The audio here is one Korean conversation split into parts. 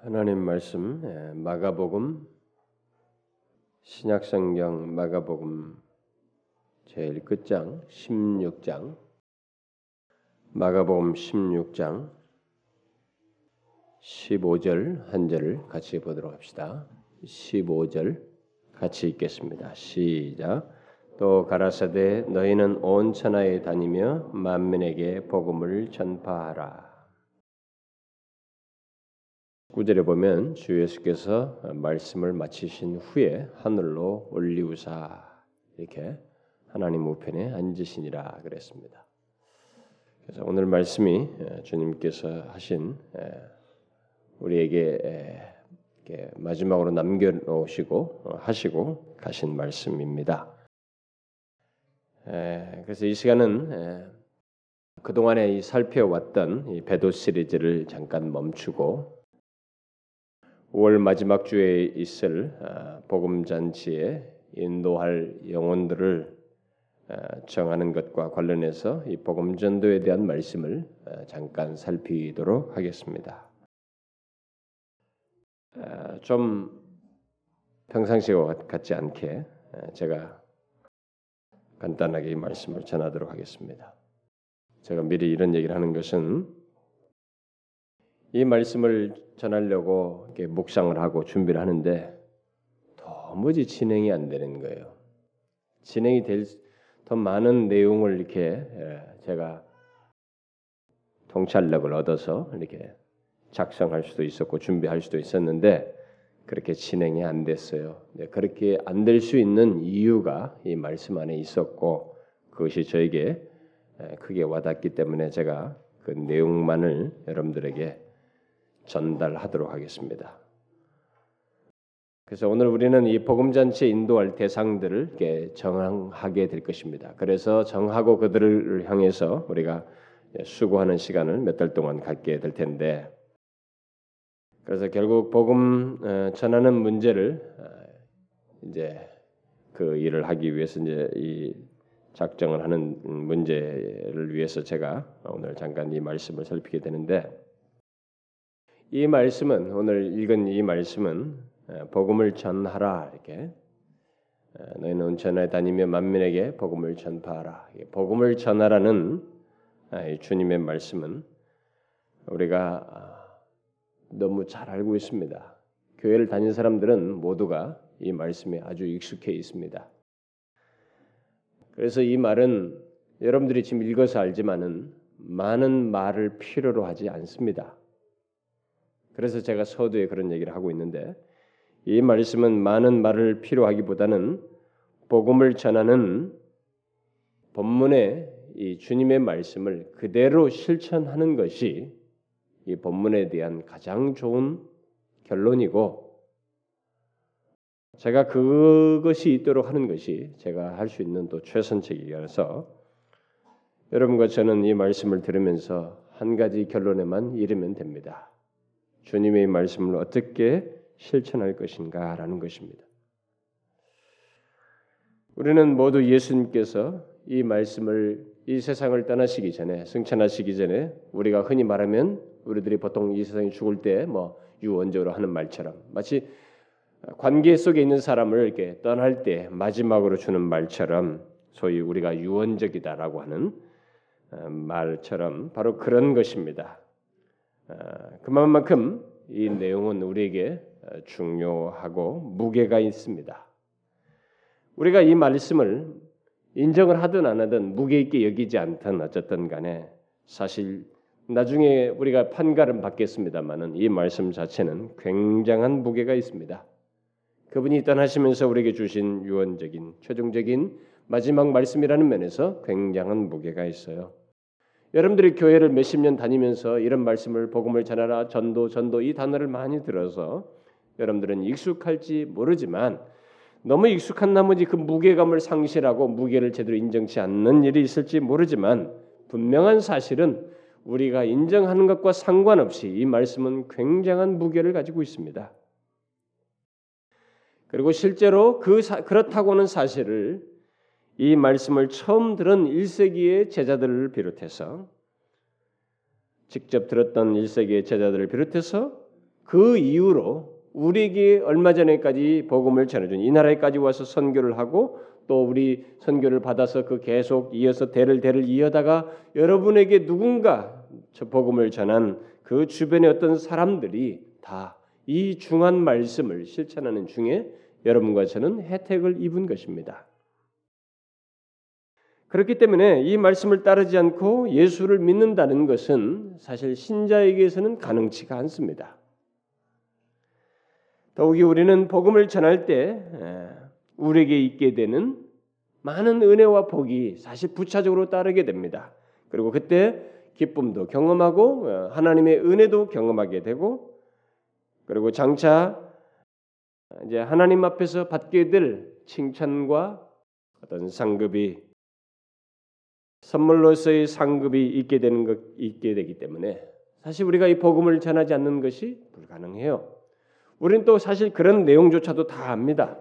하나님 말씀 예, 마가복음 신약성경 마가복음 제일 끝장 16장 마가복음 16장 15절 한 절을 같이 보도록 합시다. 15절 같이 읽겠습니다. 시작. 또 가라사대 너희는 온 천하에 다니며 만민에게 복음을 전파하라. 구절에 보면 주 예수께서 말씀을 마치신 후에 하늘로 올리우사 이렇게 하나님 우편에 앉으시니라 그랬습니다. 그래서 오늘 말씀이 주님께서 하신 우리에게 마지막으로 남겨놓으시고 어, 하시고 가신 말씀입니다. 그래서 이 시간은 그 동안에 살펴왔던 이 배도 시리즈를 잠깐 멈추고 5월 마지막 주에 있을 아, 복음 잔치에 인도할 영혼들을 아, 정하는 것과 관련해서 이 복음 전도에 대한 말씀을 아, 잠깐 살피도록 하겠습니다. 좀 평상시와 같지 않게 제가 간단하게 이 말씀을 전하도록 하겠습니다. 제가 미리 이런 얘기를 하는 것은 이 말씀을 전하려고 이렇게 묵상을 하고 준비를 하는데 도무지 진행이 안 되는 거예요. 진행이 될 더 많은 내용을 이렇게 예, 제가 통찰력을 얻어서 이렇게 작성할 수도 있었고 준비할 수도 있었는데 그렇게 진행이 안 됐어요. 네, 그렇게 안 될 수 있는 이유가 이 말씀 안에 있었고 그것이 저에게 예, 크게 와닿기 때문에 제가 그 내용만을 여러분들에게 전달하도록 하겠습니다. 그래서 오늘 우리는 이 복음 잔치에 인도할 대상들을 정하게 될 것입니다. 그래서 정하고 그들을 향해서 우리가 수고하는 시간을 몇 달 동안 갖게 될 텐데, 그래서 결국 복음 어, 전하는 문제를 어, 이제 그 일을 하기 위해서 이제 이 작정을 하는 문제를 위해서 제가 오늘 잠깐 이 말씀을 살피게 되는데. 이 말씀은 오늘 읽은 이 말씀은 복음을 전하라 이렇게 너희는 전에 다니며 만민에게 복음을 전파하라. 복음을 전하라는 주님의 말씀은 우리가 아, 너무 잘 알고 있습니다. 교회를 다닌 사람들은 모두가 이 말씀에 아주 익숙해 있습니다. 그래서 이 말은 여러분들이 지금 읽어서 알지만은 많은 말을 필요로 하지 않습니다. 그래서 제가 서두에 그런 얘기를 하고 있는데 이 말씀은 많은 말을 필요하기보다는 복음을 전하는 본문의 이 주님의 말씀을 그대로 실천하는 것이 이 본문에 대한 가장 좋은 결론이고 제가 그것이 있도록 하는 것이 제가 할 수 있는 또 최선책이어서 여러분과 저는 이 말씀을 들으면서 한 가지 결론에만 이르면 됩니다. 주님의 말씀을 어떻게 실천할 것인가라는 것입니다. 우리는 모두 예수님께서 이 말씀을 이 세상을 떠나시기 전에 승천하시기 전에 우리가 흔히 말하면 우리들이 보통 이 세상에 죽을 때 뭐 유언적으로 하는 말처럼 마치 관계 속에 있는 사람을 이렇게 떠날 때 마지막으로 주는 말처럼 소위 우리가 유언적이다라고 하는 어, 말처럼 바로 그런 것입니다. 어, 그만큼 이 내용은 우리에게 어, 중요하고 무게가 있습니다. 우리가 이 말씀을 인정을 하든 안 하든 무게 있게 여기지 않든 어쨌든 간에 사실 나중에 우리가 판가름 받겠습니다만은 이 말씀 자체는 굉장한 무게가 있습니다. 그분이 떠나시면서 우리에게 주신 유언적인 최종적인 마지막 말씀이라는 면에서 굉장한 무게가 있어요. 여러분들이 교회를 몇십 년 다니면서 이런 말씀을 복음을 전하라 전도 전도 이 단어를 많이 들어서 여러분들은 익숙할지 모르지만 너무 익숙한 나머지 그 무게감을 상실하고 무게를 제대로 인정치 않는 일이 있을지 모르지만 분명한 사실은 우리가 인정하는 것과 상관없이 이 말씀은 굉장한 무게를 가지고 있습니다. 그리고 실제로 그 사, 그렇다고는 사실을 이 말씀을 처음 들은 1세기의 제자들을 비롯해서 직접 들었던 1세기의 제자들을 비롯해서 그 이후로 우리에게 얼마 전에까지 복음을 전해준 이 나라에까지 와서 선교를 하고 또 우리 선교를 받아서 그 계속 이어서 대를 대를 이어다가 여러분에게 누군가 저 복음을 전한 그 주변의 어떤 사람들이 다 이 중한 말씀을 실천하는 중에 여러분과 저는 혜택을 입은 것입니다. 그렇기 때문에 이 말씀을 따르지 않고 예수를 믿는다는 것은 사실 신자에게서는 가능치가 않습니다. 더욱이 우리는 복음을 전할 때 우리에게 있게 되는 많은 은혜와 복이 사실 부차적으로 따르게 됩니다. 그리고 그때 기쁨도 경험하고 어, 하나님의 은혜도 경험하게 되고 그리고 장차 이제 하나님 앞에서 받게 될 칭찬과 어떤 상급이 선물로서의 상급이 있게 되는 것 있게 되기 때문에 사실 우리가 이 복음을 전하지 않는 것이 불가능해요. 우리는 또 사실 그런 내용조차도 다 압니다.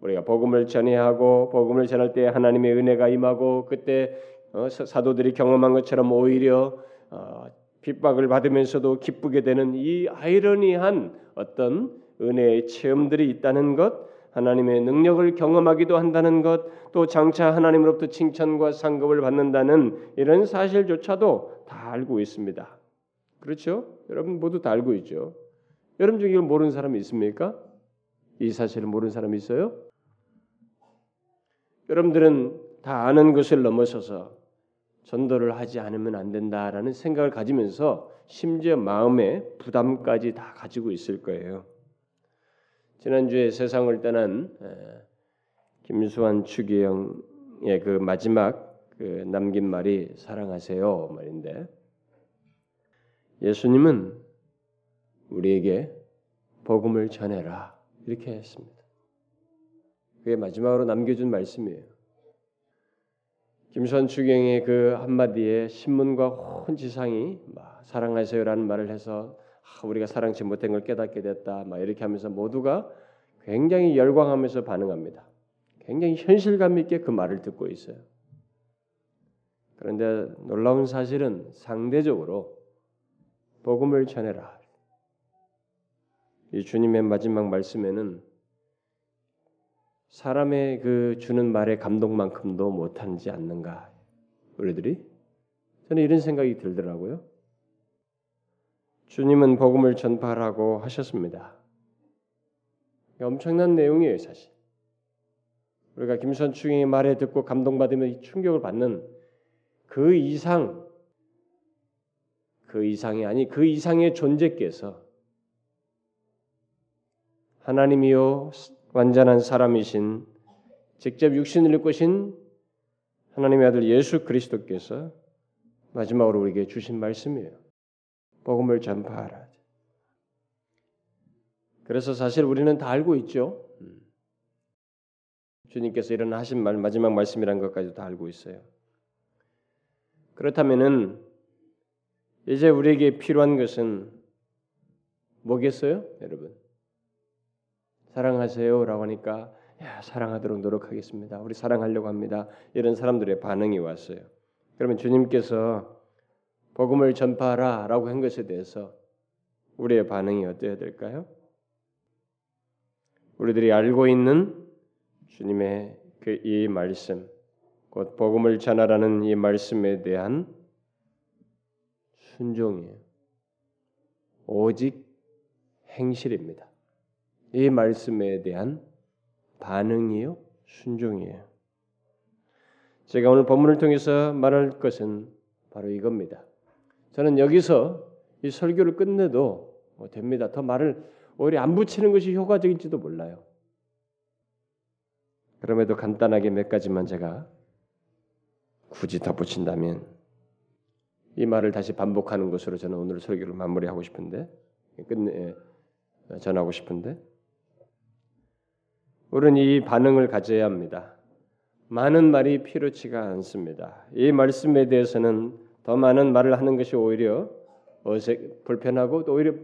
우리가 복음을 전해하고 복음을 전할 때 하나님의 은혜가 임하고 그때 어, 사도들이 경험한 것처럼 오히려 어, 핍박을 받으면서도 기쁘게 되는 이 아이러니한 어떤 은혜의 체험들이 있다는 것, 하나님의 능력을 경험하기도 한다는 것, 또 장차 하나님으로부터 칭찬과 상급을 받는다는 이런 사실조차도 다 알고 있습니다. 그렇죠? 여러분 모두 다 알고 있죠. 여러분 중에 이걸 모르는 사람이 있습니까? 이 사실을 모르는 사람이 있어요? 여러분들은 다 아는 것을 넘어서서 전도를 하지 않으면 안 된다라는 생각을 가지면서 심지어 마음에 부담까지 다 가지고 있을 거예요. 지난주에 세상을 떠난 김수환 추기영의 그 마지막 그 남긴 말이 사랑하세요 말인데 예수님은 우리에게 복음을 전해라 이렇게 했습니다. 그게 마지막으로 남겨준 말씀이에요. 김수환 추경의 그 한마디에 신문과 온 지상이 사랑하세요라는 말을 해서 아, 우리가 사랑치 못한 걸 깨닫게 됐다. 막 이렇게 하면서 모두가 굉장히 열광하면서 반응합니다. 굉장히 현실감 있게 그 말을 듣고 있어요. 그런데 놀라운 사실은 상대적으로 복음을 전해라. 이 주님의 마지막 말씀에는 사람의 그 주는 말의 감동만큼도 못하지 않는가 우리들이 저는 이런 생각이 들더라고요. 주님은 복음을 전파하라고 하셨습니다. 엄청난 내용이에요, 사실. 우리가 김선충의 말에 듣고 감동받으면 충격을 받는 그 이상, 그 이상이 아니 그 이상의 존재께서 하나님이요 완전한 사람이신 직접 육신을 입고신 하나님의 아들 예수 그리스도께서 마지막으로 우리에게 주신 말씀이에요. 복음을 전파하라. 그래서 사실 우리는 다 알고 있죠. 음. 주님께서 이런 하신 말 마지막 말씀이란 것까지 다 알고 있어요. 그렇다면은 이제 우리에게 필요한 것은 뭐겠어요, 여러분? 사랑하세요라고 하니까 야, 사랑하도록 노력하겠습니다. 우리 사랑하려고 합니다. 이런 사람들의 반응이 왔어요. 그러면 주님께서 복음을 전파하라라고 한 것에 대해서 우리의 반응이 어떠해야 될까요? 우리들이 알고 있는 주님의 그 이 말씀, 곧 복음을 전하라는 이 말씀에 대한 순종이에요. 오직 행실입니다. 이 말씀에 대한 반응이요, 순종이에요. 제가 오늘 본문을 통해서 말할 것은 바로 이겁니다. 저는 여기서 이 설교를 끝내도 뭐 됩니다. 더 말을 오히려 안 붙이는 것이 효과적일지도 몰라요. 그럼에도 간단하게 몇 가지만 제가 굳이 덧붙인다면 이 말을 다시 반복하는 것으로 저는 오늘 설교를 마무리하고 싶은데 끝내 전하고 싶은데 우리는 이 반응을 가져야 합니다. 많은 말이 필요치가 않습니다. 이 말씀에 대해서는 더 많은 말을 하는 것이 오히려 어색 불편하고 또 오히려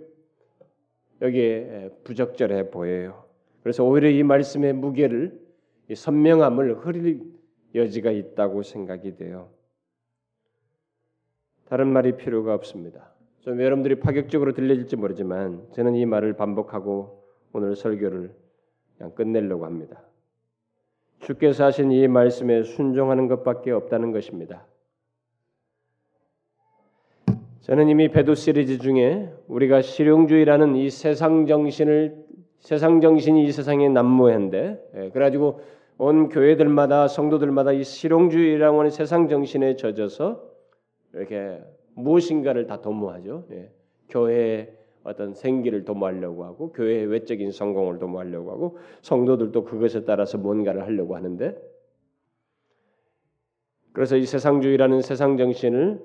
여기에 부적절해 보여요. 그래서 오히려 이 말씀의 무게를 이 선명함을 흐릴 여지가 있다고 생각이 돼요. 다른 말이 필요가 없습니다. 좀 여러분들이 파격적으로 들려질지 모르지만 저는 이 말을 반복하고 오늘 설교를 그냥 끝내려고 합니다. 주께서 하신 이 말씀에 순종하는 것밖에 없다는 것입니다. 저는 이미 배도 시리즈 중에 우리가 실용주의라는 이 세상 정신을 세상 정신이 이 세상에 난무한데 예, 그래가지고 온 교회들마다 성도들마다 이 실용주의라고 하는 세상 정신에 젖어서 이렇게 무엇인가를 다 도모하죠. 예. 교회의 어떤 생기를 도모하려고 하고 교회의 외적인 성공을 도모하려고 하고 성도들도 그것에 따라서 뭔가를 하려고 하는데 그래서 이 세상주의라는 세상 정신을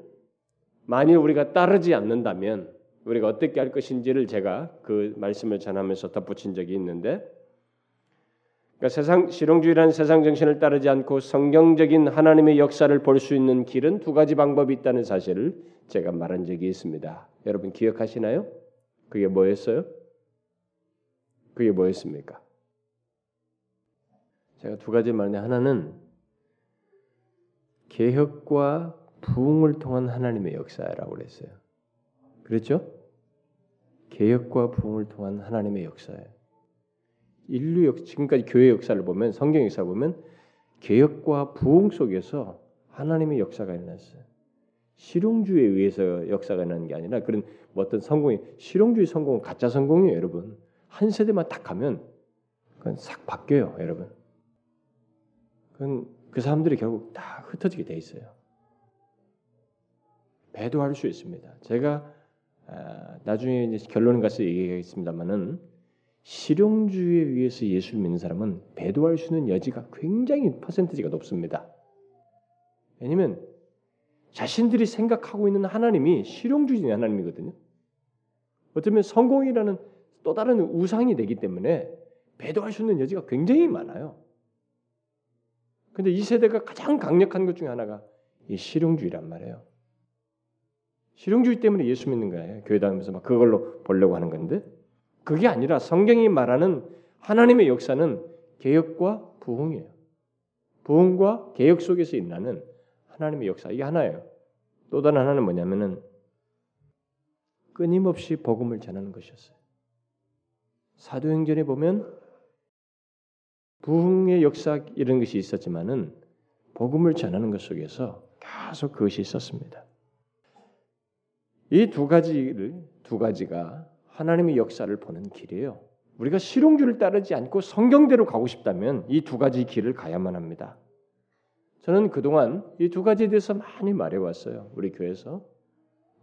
만일 우리가 따르지 않는다면 우리가 어떻게 할 것인지를 제가 그 말씀을 전하면서 덧붙인 적이 있는데 그러니까 세상 실용주의라는 세상 정신을 따르지 않고 성경적인 하나님의 역사를 볼 수 있는 길은 두 가지 방법이 있다는 사실을 제가 말한 적이 있습니다. 여러분 기억하시나요? 그게 뭐였어요? 그게 뭐였습니까? 제가 두 가지 말했는데 하나는 개혁과 부흥을 통한 하나님의 역사라고 그랬어요. 그렇죠? 개혁과 부흥을 통한 하나님의 역사예요. 인류 역 지금까지 교회 역사를 보면 성경 역사를 보면 개혁과 부흥 속에서 하나님의 역사가 일어났어요. 실용주의에 의해서 역사가 일어나는 게 아니라 그런 뭐 어떤 성공이 실용주의 성공은 가짜 성공이에요, 여러분. 한 세대만 딱 가면 그건 싹 바뀌어요, 여러분. 그건 그 사람들이 결국 다 흩어지게 돼 있어요. 배도할 수 있습니다. 제가 아, 나중에 이제 결론을 가서 얘기하겠습니다만은 실용주의에 의해서 예수를 믿는 사람은 배도할 수 있는 여지가 굉장히 퍼센트지가 높습니다. 왜냐하면 자신들이 생각하고 있는 하나님이 실용주의 하나님이거든요. 어쩌면 성공이라는 또 다른 우상이 되기 때문에 배도할 수 있는 여지가 굉장히 많아요. 근데 이 세대가 가장 강력한 것 중에 하나가 이 실용주의란 말이에요. 실용주의 때문에 예수 믿는 거예요. 교회 다니면서 막 그걸로 보려고 하는 건데 그게 아니라 성경이 말하는 하나님의 역사는 개혁과 부흥이에요. 부흥과 개혁 속에서 일어나는 하나님의 역사 이게 하나예요. 또 다른 하나는 뭐냐면은 끊임없이 복음을 전하는 것이었어요. 사도행전에 보면 부흥의 역사 이런 것이 있었지만은 복음을 전하는 것 속에서 계속 그것이 있었습니다. 이 두 가지를 두 가지가 하나님의 역사를 보는 길이에요. 우리가 실용주를 따르지 않고 성경대로 가고 싶다면 이 두 가지 길을 가야만 합니다. 저는 그동안 이 두 가지에 대해서 많이 말해왔어요. 우리 교회에서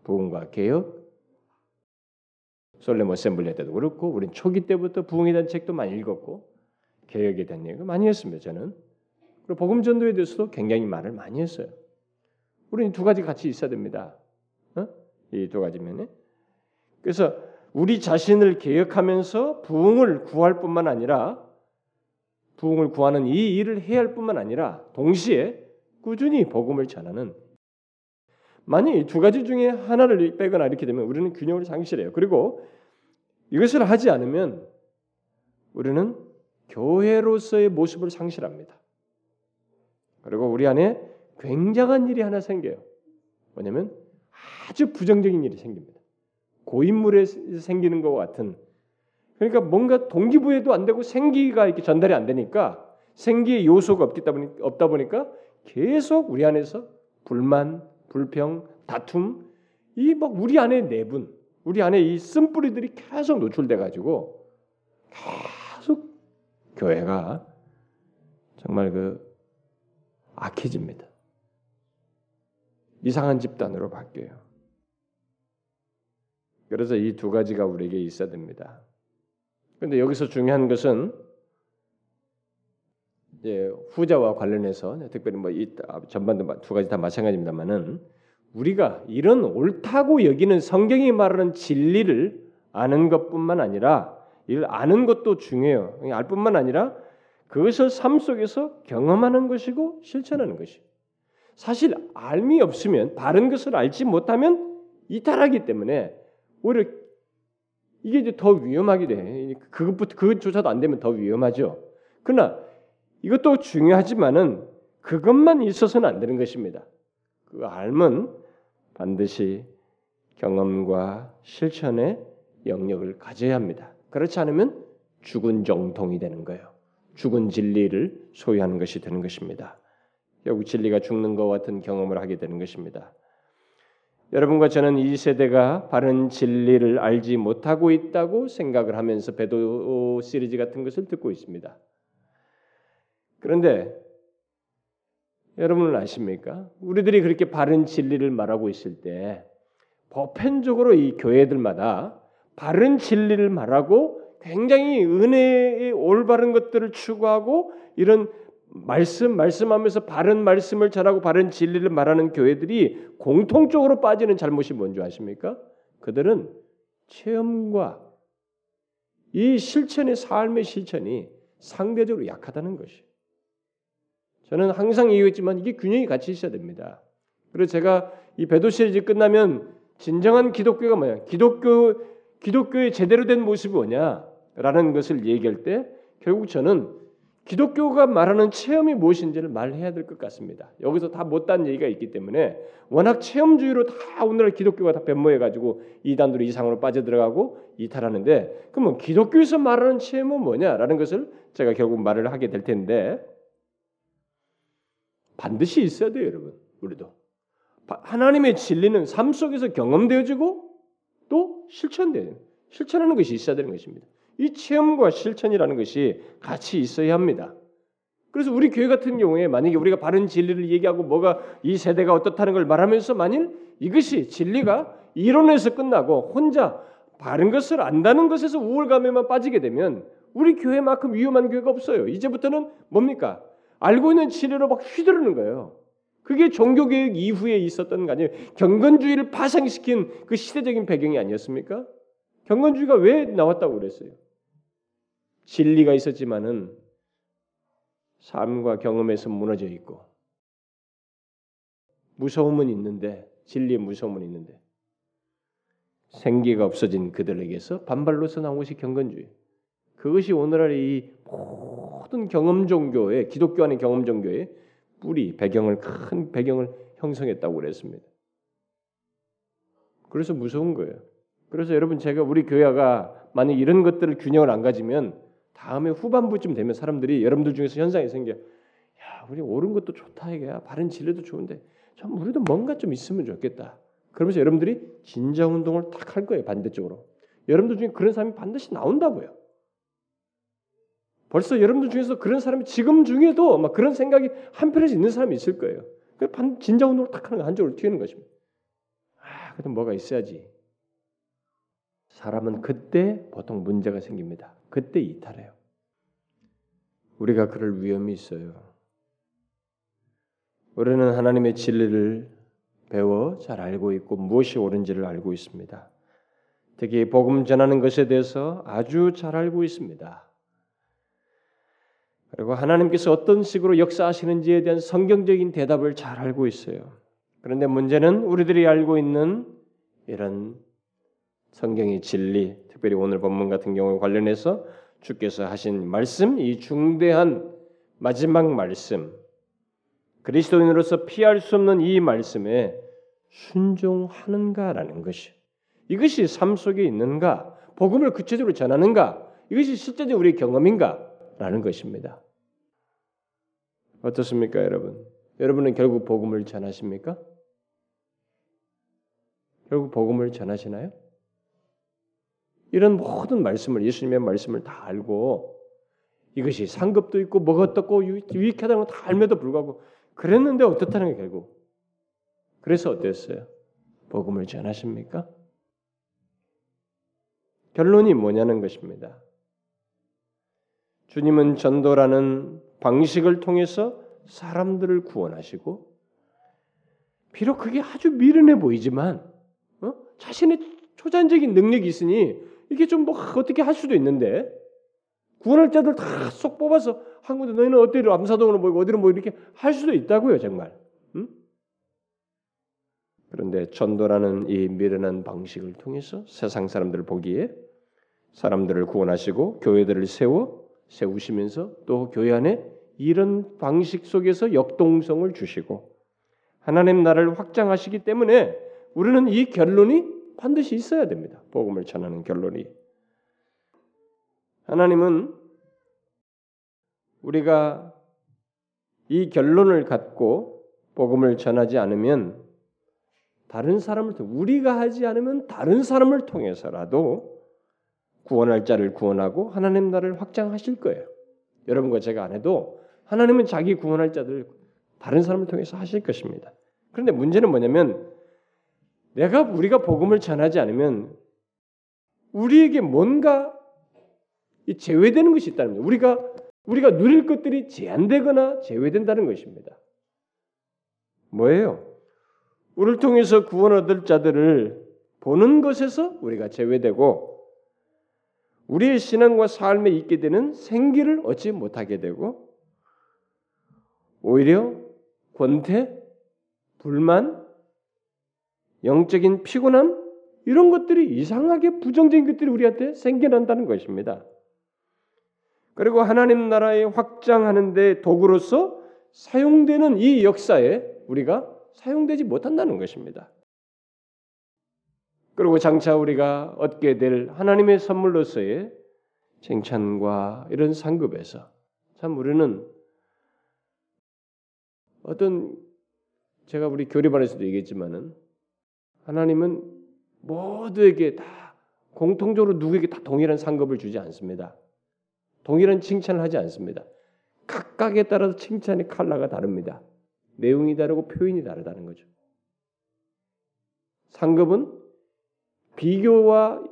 부흥과 개혁, 솔레모 어셈블리 때도 그렇고 우린 초기 때부터 부흥에 대한 책도 많이 읽었고 개혁에 대한 얘기를 많이 했습니다. 저는 그리고 복음 전도에 대해서도 굉장히 말을 많이 했어요. 우리는 두 가지 같이 있어야 됩니다. 어? 이 두 가지 면에 그래서 우리 자신을 개혁하면서 부흥을 구할 뿐만 아니라 부흥을 구하는 이 일을 해야 할 뿐만 아니라 동시에 꾸준히 복음을 전하는 만약 두 가지 중에 하나를 빼거나 이렇게 되면 우리는 균형을 상실해요. 그리고 이것을 하지 않으면 우리는 교회로서의 모습을 상실합니다. 그리고 우리 안에 굉장한 일이 하나 생겨요. 뭐냐면 아주 부정적인 일이 생깁니다. 고인물에 생기는 것 같은 그러니까 뭔가 동기부여도 안 되고 생기가 이렇게 전달이 안 되니까 생기의 요소가 없다 보니까, 없다 보니까 계속 우리 안에서 불만, 불평, 다툼 이 막 우리 안에 내분, 우리 안에 이 쓴뿌리들이 계속 노출돼 가지고 계속 교회가 정말 그 악해집니다. 이상한 집단으로 바뀌어요. 그래서 이 두 가지가 우리에게 있어야 됩니다. 그런데 여기서 중요한 것은 이제 후자와 관련해서 특별히 뭐 이 전반도 두 가지 다 마찬가지입니다만은 우리가 이런 옳다고 여기는 성경이 말하는 진리를 아는 것뿐만 아니라 이를 아는 것도 중요해요. 알 뿐만 아니라 그것을 삶 속에서 경험하는 것이고 실천하는 것이. 사실 알미 없으면 바른 것을 알지 못하면 이탈하기 때문에 오히려 이게 이제 더 위험하게 돼. 그것부터 그것조차도 안 되면 더 위험하죠. 그러나 이것도 중요하지만은 그것만 있어서는 안 되는 것입니다. 그 알면 반드시 경험과 실천의 영역을 가져야 합니다. 그렇지 않으면 죽은 정통이 되는 거예요. 죽은 진리를 소유하는 것이 되는 것입니다. 결국 진리가 죽는 것 같은 경험을 하게 되는 것입니다. 여러분과 저는 이 세대가 바른 진리를 알지 못하고 있다고 생각을 하면서 배도 시리즈 같은 것을 듣고 있습니다. 그런데 여러분은 아십니까? 우리들이 그렇게 바른 진리를 말하고 있을 때 보편적으로 이 교회들마다 바른 진리를 말하고 굉장히 은혜의 올바른 것들을 추구하고 이런 말씀 말씀하면서 바른 말씀을 전하고 바른 진리를 말하는 교회들이 공통적으로 빠지는 잘못이 뭔지 아십니까? 그들은 체험과 이 실천의 삶의 실천이 상대적으로 약하다는 것이. 저는 항상 얘기했지만 이게 균형이 같이 있어야 됩니다. 그리고 제가 이 배도 시리즈 끝나면 진정한 기독교가 뭐냐? 기독교 기독교의 제대로 된 모습이 뭐냐라는 것을 얘기할 때 결국 저는 기독교가 말하는 체험이 무엇인지를 말해야 될 것 같습니다. 여기서 다 못한 얘기가 있기 때문에 워낙 체험주의로 다 오늘날 기독교가 다 변모해 가지고 이단으로 이상으로 빠져들어가고 이탈하는데 그러면 기독교에서 말하는 체험은 뭐냐라는 것을 제가 결국 말을 하게 될 텐데 반드시 있어야 돼요, 여러분. 우리도 하나님의 진리는 삶 속에서 경험되어지고 또 실천돼요. 실천하는 것이 있어야 되는 것입니다. 이 체험과 실천이라는 것이 같이 있어야 합니다. 그래서 우리 교회 같은 경우에 만약에 우리가 바른 진리를 얘기하고 뭐가 이 세대가 어떻다는 걸 말하면서 만일 이것이 진리가 이론에서 끝나고 혼자 바른 것을 안다는 것에서 우월감에만 빠지게 되면 우리 교회만큼 위험한 교회가 없어요. 이제부터는 뭡니까? 알고 있는 진리로 막 휘두르는 거예요. 그게 종교개혁 이후에 있었던 거 아니에요. 경건주의를 파생시킨 그 시대적인 배경이 아니었습니까? 경건주의가 왜 나왔다고 그랬어요? 진리가 있었지만은 삶과 경험에서 무너져 있고 무서움은 있는데 진리의 무서움은 있는데 생기가 없어진 그들에게서 반발로서 나온 것이 경건주의. 그것이 오늘날의 이 모든 경험 종교의 기독교 안의 경험 종교의 뿌리 배경을 큰 배경을 형성했다고 그랬습니다. 그래서 무서운 거예요. 그래서 여러분 제가 우리 교회가 만약 이런 것들을 균형을 안 가지면 다음에 후반부쯤 되면 사람들이 여러분들 중에서 현상이 생겨. 야, 우리 옳은 것도 좋다 이게야. 바른 진리도 좋은데 좀 우리도 뭔가 좀 있으면 좋겠다. 그러면서 여러분들이 진정 운동을 딱 할 거예요. 반대쪽으로. 여러분들 중에 그런 사람이 반드시 나온다고요. 벌써 여러분들 중에서 그런 사람이 지금 중에도 막 그런 생각이 한편에서 있는 사람이 있을 거예요. 그 진정 운동을 딱 하는 거 한쪽으로 튀는 것입니다. 아, 그래도 뭐가 있어야지. 사람은 그때 보통 문제가 생깁니다. 그때 이탈해요. 우리가 그럴 위험이 있어요. 우리는 하나님의 진리를 배워 잘 알고 있고 무엇이 옳은지를 알고 있습니다. 특히 복음 전하는 것에 대해서 아주 잘 알고 있습니다. 그리고 하나님께서 어떤 식으로 역사하시는지에 대한 성경적인 대답을 잘 알고 있어요. 그런데 문제는 우리들이 알고 있는 이런 성경의 진리, 특별히 오늘 본문 같은 경우에 관련해서 주께서 하신 말씀, 이 중대한 마지막 말씀, 그리스도인으로서 피할 수 없는 이 말씀에 순종하는가라는 것이 이것이 삶 속에 있는가, 복음을 구체적으로 전하는가, 이것이 실제적 우리의 경험인가라는 것입니다. 어떻습니까, 여러분? 여러분은 결국 복음을 전하십니까? 결국 복음을 전하시나요? 이런 모든 말씀을 예수님의 말씀을 다 알고 이것이 상급도 있고 뭐가 어떻고 유익하다는 걸 다 알면도 불구하고 그랬는데 어떻다는 게 결국 그래서 어땠어요? 복음을 전하십니까? 결론이 뭐냐는 것입니다. 주님은 전도라는 방식을 통해서 사람들을 구원하시고 비록 그게 아주 미련해 보이지만 어? 자신의 초자적인 능력이 있으니 이게 좀 뭐 어떻게 할 수도 있는데 구원할 자들 다 쏙 뽑아서 한 군데 너희는 어디로 암사동으로 모이고 어디로 뭐 이렇게 할 수도 있다고요 정말. 응? 그런데 전도라는 이 미련한 방식을 통해서 세상 사람들을 보기에 사람들을 구원하시고 교회들을 세워 세우시면서 또 교회 안에 이런 방식 속에서 역동성을 주시고 하나님 나라를 확장하시기 때문에 우리는 이 결론이 반드시 있어야 됩니다. 복음을 전하는 결론이. 하나님은 우리가 이 결론을 갖고 복음을 전하지 않으면 다른 사람을 통 우리가 하지 않으면 다른 사람을 통해서라도 구원할 자를 구원하고 하나님 나라를 확장하실 거예요. 여러분과 제가 안 해도 하나님은 자기 구원할 자들 다른 사람을 통해서 하실 것입니다. 그런데 문제는 뭐냐면 내가 우리가 복음을 전하지 않으면 우리에게 뭔가 제외되는 것이 있다는 거예요. 우리가 우리가 누릴 것들이 제한되거나 제외된다는 것입니다. 뭐예요? 우리를 통해서 구원 얻을 자들을 보는 것에서 우리가 제외되고 우리의 신앙과 삶에 있게 되는 생기를 얻지 못하게 되고 오히려 권태, 불만, 영적인 피곤함 이런 것들이 이상하게 부정적인 것들이 우리한테 생겨난다는 것입니다. 그리고 하나님 나라에 확장하는데 도구로서 사용되는 이 역사에 우리가 사용되지 못한다는 것입니다. 그리고 장차 우리가 얻게 될 하나님의 선물로서의 칭찬과 이런 상급에서 참 우리는 어떤 제가 우리 교리반에서도 얘기했지만은 하나님은 모두에게 다 공통적으로 누구에게 다 동일한 상급을 주지 않습니다. 동일한 칭찬을 하지 않습니다. 각각에 따라서 칭찬의 칼라가 다릅니다. 내용이 다르고 표현이 다르다는 거죠. 상급은 비교와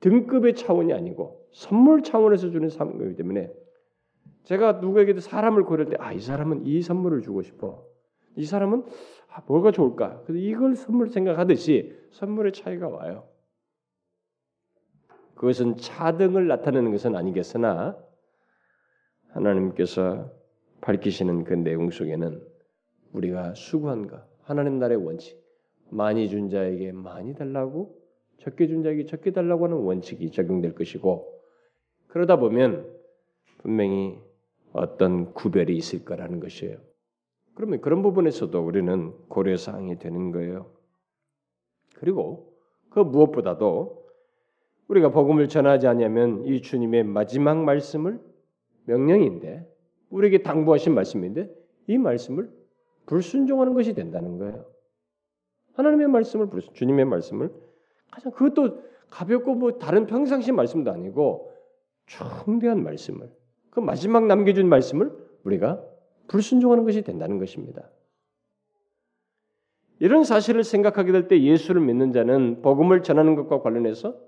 등급의 차원이 아니고 선물 차원에서 주는 상급이기 때문에 제가 누구에게도 사람을 고를 때, 아, 이 사람은 이 선물을 주고 싶어. 이 사람은 아, 뭐가 좋을까? 그래서 이걸 선물 생각하듯이 선물의 차이가 와요. 그것은 차등을 나타내는 것은 아니겠으나 하나님께서 밝히시는 그 내용 속에는 우리가 수고한 것, 하나님 나라의 원칙, 많이 준 자에게 많이 달라고, 적게 준 자에게 적게 달라고 하는 원칙이 적용될 것이고, 그러다 보면 분명히 어떤 구별이 있을 거라는 것이에요. 그러면 그런 부분에서도 우리는 고려 사항이 되는 거예요. 그리고 그 무엇보다도 우리가 복음을 전하지 않으면 이 주님의 마지막 말씀을 명령인데 우리에게 당부하신 말씀인데 이 말씀을 불순종하는 것이 된다는 거예요. 하나님의 말씀을 불순, 주님의 말씀을 가장 그것도 가볍고 뭐 다른 평상시 말씀도 아니고 중대한 말씀을 그 마지막 남겨준 말씀을 우리가 불순종하는 것이 된다는 것입니다. 이런 사실을 생각하게 될 때 예수를 믿는 자는 복음을 전하는 것과 관련해서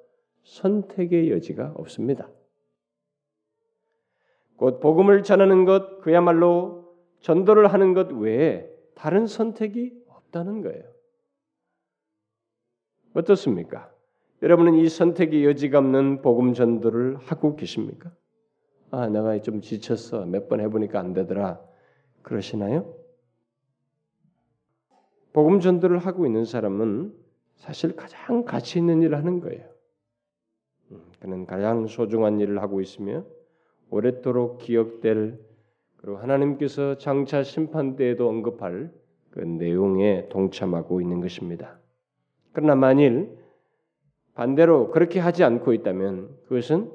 선택의 여지가 없습니다. 곧 복음을 전하는 것 그야말로 전도를 하는 것 외에 다른 선택이 없다는 거예요. 어떻습니까? 여러분은 이 선택의 여지가 없는 복음 전도를 하고 계십니까? 아, 내가 좀 지쳤어. 몇 번 해보니까 안 되더라. 그러시나요? 복음 전도를 하고 있는 사람은 사실 가장 가치 있는 일을 하는 거예요. 음, 그는 가장 소중한 일을 하고 있으며 오랫도록 기억될 그리고 하나님께서 장차 심판 때에도 언급할 그 내용에 동참하고 있는 것입니다. 그러나 만일 반대로 그렇게 하지 않고 있다면 그것은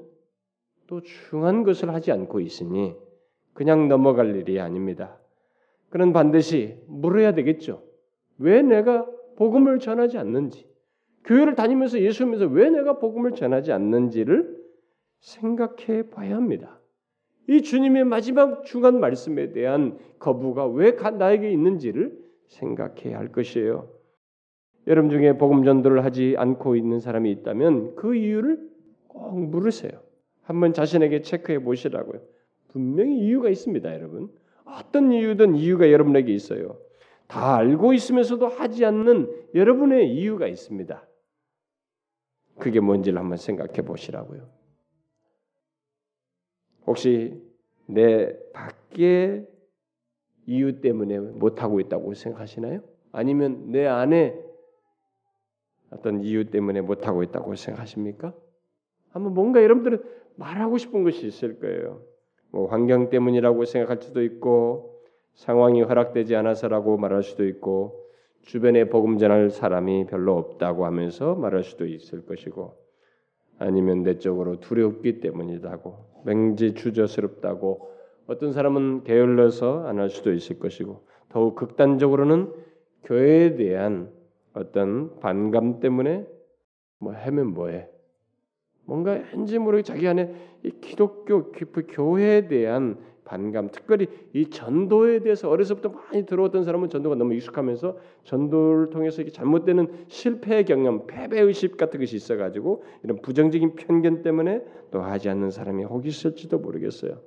또 중한 것을 하지 않고 있으니 그냥 넘어갈 일이 아닙니다. 그는 반드시 물어야 되겠죠. 왜 내가 복음을 전하지 않는지, 교회를 다니면서 예수 믿면서 왜 내가 복음을 전하지 않는지를 생각해 봐야 합니다. 이 주님의 마지막 중한 말씀에 대한 거부가 왜 나에게 있는지를 생각해야 할 것이에요. 여러분 중에 복음 전도를 하지 않고 있는 사람이 있다면 그 이유를 꼭 물으세요. 한번 자신에게 체크해 보시라고요. 분명히 이유가 있습니다, 여러분. 어떤 이유든 이유가 여러분에게 있어요. 다 알고 있으면서도 하지 않는 여러분의 이유가 있습니다. 그게 뭔지를 한번 생각해 보시라고요. 혹시 내 밖에 이유 때문에 못하고 있다고 생각하시나요? 아니면 내 안에 어떤 이유 때문에 못하고 있다고 생각하십니까? 한번 뭔가 여러분들은 말하고 싶은 것이 있을 거예요. 뭐 환경 때문이라고 생각할 수도 있고 상황이 허락되지 않아서라고 말할 수도 있고 주변에 복음 전할 사람이 별로 없다고 하면서 말할 수도 있을 것이고 아니면 내적으로 두렵기 때문이다고 맹지 주저스럽다고 어떤 사람은 게을러서 안 할 수도 있을 것이고 더욱 극단적으로는 교회에 대한 어떤 반감 때문에 뭐 하면 뭐해 뭔가 왠지 모르게 자기 안에 이 기독교 교회에 대한 반감, 특별히 이 전도에 대해서 어려서부터 많이 들어왔던 사람은 전도가 너무 익숙하면서 전도를 통해서 이게 잘못되는 실패의 경험, 패배 의식 같은 것이 있어가지고 이런 부정적인 편견 때문에 또 하지 않는 사람이 혹 있을지도 모르겠어요.